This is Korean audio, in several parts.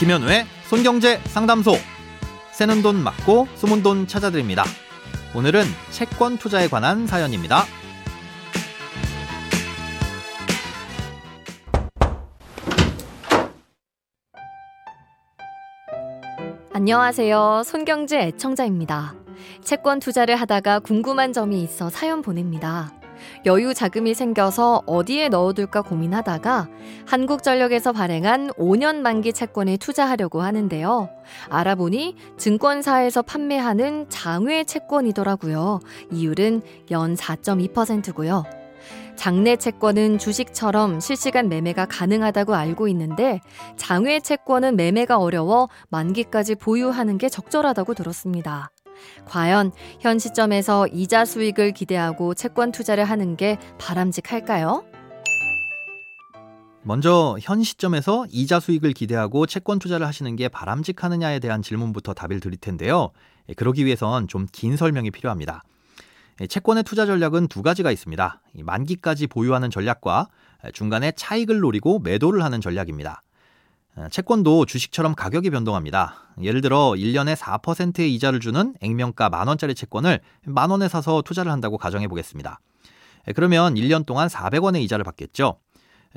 김현우의 손경제 상담소. 새는 돈 맞고 숨은 돈 찾아드립니다. 오늘은 채권 투자에 관한 사연입니다. 안녕하세요. 손경제 애청자입니다. 채권 투자를 하다가 궁금한 점이 있어 사연 보냅니다. 여유 자금이 생겨서 어디에 넣어둘까 고민하다가 한국전력에서 발행한 5년 만기 채권에 투자하려고 하는데요. 알아보니 증권사에서 판매하는 장외 채권이더라고요. 이율은 연 4.2%고요. 장내 채권은 주식처럼 실시간 매매가 가능하다고 알고 있는데 장외 채권은 매매가 어려워 만기까지 보유하는 게 적절하다고 들었습니다. 과연 현 시점에서 이자 수익을 기대하고 채권 투자를 하는 게 바람직할까요? 먼저 현 시점에서 이자 수익을 기대하고 채권 투자를 하시는 게 바람직하느냐에 대한 질문부터 답을 드릴 텐데요. 예, 그러기 위해선 좀 긴 설명이 필요합니다. 예, 채권의 투자 전략은 두 가지가 있습니다. 만기까지 보유하는 전략과 중간에 차익을 노리고 매도를 하는 전략입니다. 어, 채권도 주식처럼 가격이 변동합니다. 예를 들어 1년에 4%의 이자를 주는 액면가 만원짜리 채권을 만원에 사서 투자를 한다고 가정해 보겠습니다. 그러면 1년 동안 400원의 이자를 받겠죠.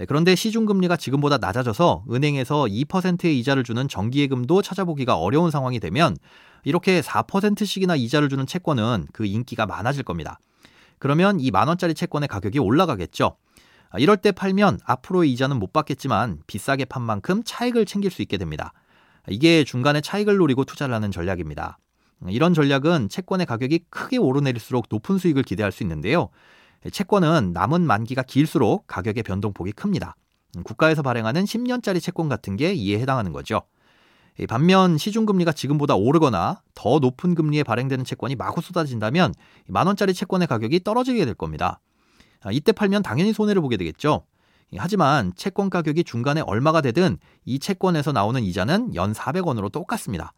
그런데 시중금리가 지금보다 낮아져서 은행에서 2%의 이자를 주는 정기예금도 찾아보기가 어려운 상황이 되면 이렇게 4%씩이나 이자를 주는 채권은 그 인기가 많아질 겁니다. 그러면 이 만원짜리 채권의 가격이 올라가겠죠. 아, 이럴 때 팔면 앞으로의 이자는 못 받겠지만 비싸게 판 만큼 차익을 챙길 수 있게 됩니다. 이게 중간에 차익을 노리고 투자를 하는 전략입니다. 이런 전략은 채권의 가격이 크게 오르내릴수록 높은 수익을 기대할 수 있는데요. 채권은 남은 만기가 길수록 가격의 변동폭이 큽니다. 국가에서 발행하는 10년짜리 채권 같은 게 이에 해당하는 거죠. 반면 시중금리가 지금보다 오르거나 더 높은 금리에 발행되는 채권이 마구 쏟아진다면 만원짜리 채권의 가격이 떨어지게 될 겁니다. 아, 이때 팔면 당연히 손해를 보게 되겠죠. 하지만 채권 가격이 중간에 얼마가 되든 이 채권에서 나오는 이자는 연 400원으로 똑같습니다.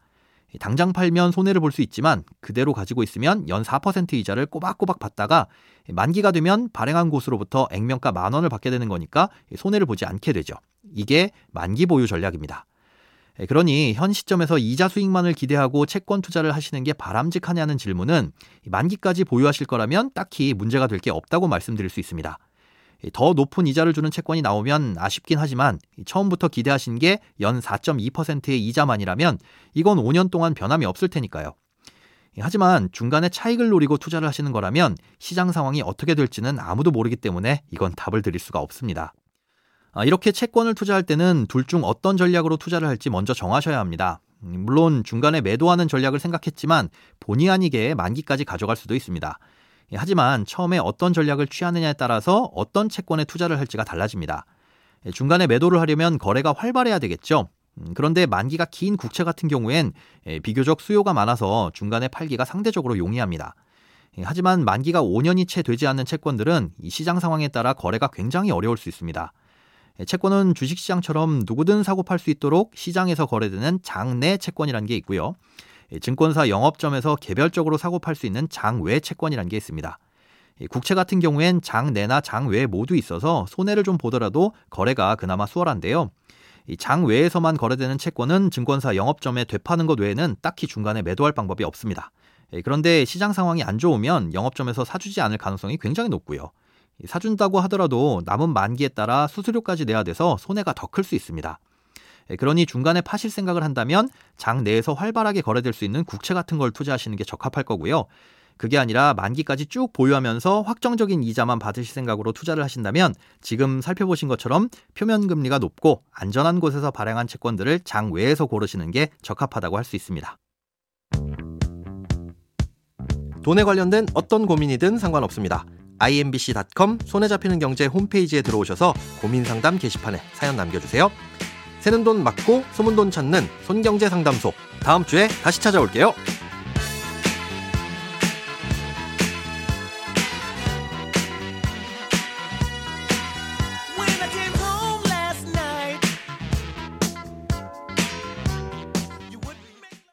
당장 팔면 손해를 볼 수 있지만 그대로 가지고 있으면 연 4% 이자를 꼬박꼬박 받다가 만기가 되면 발행한 곳으로부터 액면가 만 원을 받게 되는 거니까 손해를 보지 않게 되죠. 이게 만기 보유 전략입니다. 예, 그러니 현 시점에서 이자 수익만을 기대하고 채권 투자를 하시는 게 바람직하냐는 질문은 만기까지 보유하실 거라면 딱히 문제가 될 게 없다고 말씀드릴 수 있습니다. 예, 더 높은 이자를 주는 채권이 나오면 아쉽긴 하지만 처음부터 기대하신 게 연 4.2%의 이자만이라면 이건 5년 동안 변함이 없을 테니까요. 예, 하지만 중간에 차익을 노리고 투자를 하시는 거라면 시장 상황이 어떻게 될지는 아무도 모르기 때문에 이건 답을 드릴 수가 없습니다. 아, 이렇게 채권을 투자할 때는 둘 중 어떤 전략으로 투자를 할지 먼저 정하셔야 합니다. 음, 물론 중간에 매도하는 전략을 생각했지만 본의 아니게 만기까지 가져갈 수도 있습니다. 예, 하지만 처음에 어떤 전략을 취하느냐에 따라서 어떤 채권에 투자를 할지가 달라집니다. 예, 중간에 매도를 하려면 거래가 활발해야 되겠죠. 음, 그런데 만기가 긴 국채 같은 경우엔 예, 비교적 수요가 많아서 중간에 팔기가 상대적으로 용이합니다. 하지만 만기가 5년이 채 되지 않는 채권들은 시장 상황에 따라 거래가 굉장히 어려울 수 있습니다. 예, 채권은 주식시장처럼 누구든 사고 팔 수 있도록 시장에서 거래되는 장내 채권이라는 게 있고요. 예, 증권사 영업점에서 개별적으로 사고 팔 수 있는 장외 채권이라는 게 있습니다. 예, 국채 같은 경우엔 장내나 장외 모두 있어서 손해를 좀 보더라도 거래가 그나마 수월한데요. 장외에서만 거래되는 채권은 증권사 영업점에 되파는 것 외에는 딱히 중간에 매도할 방법이 없습니다. 그런데 시장 상황이 안 좋으면 영업점에서 사주지 않을 가능성이 굉장히 높고요. 사준다고 하더라도 남은 만기에 따라 수수료까지 내야 돼서 손해가 더 클 수 있습니다. 예, 그러니 중간에 파실 생각을 한다면 장 내에서 활발하게 거래될 수 있는 국채 같은 걸 투자하시는 게 적합할 거고요. 그게 아니라 만기까지 쭉 보유하면서 확정적인 이자만 받으실 생각으로 투자를 하신다면 지금 살펴보신 것처럼 표면 금리가 높고 안전한 곳에서 발행한 채권들을 장 외에서 고르시는 게 적합하다고 할 수 있습니다. 돈에 관련된 어떤 고민이든 상관없습니다. imbc.com 손에 잡히는 경제 홈페이지에 들어오셔서 고민 상담 게시판에 사연 남겨주세요. 새는 돈 맞고 소문 돈 찾는 손경제 상담소 다음 주에 다시 찾아올게요.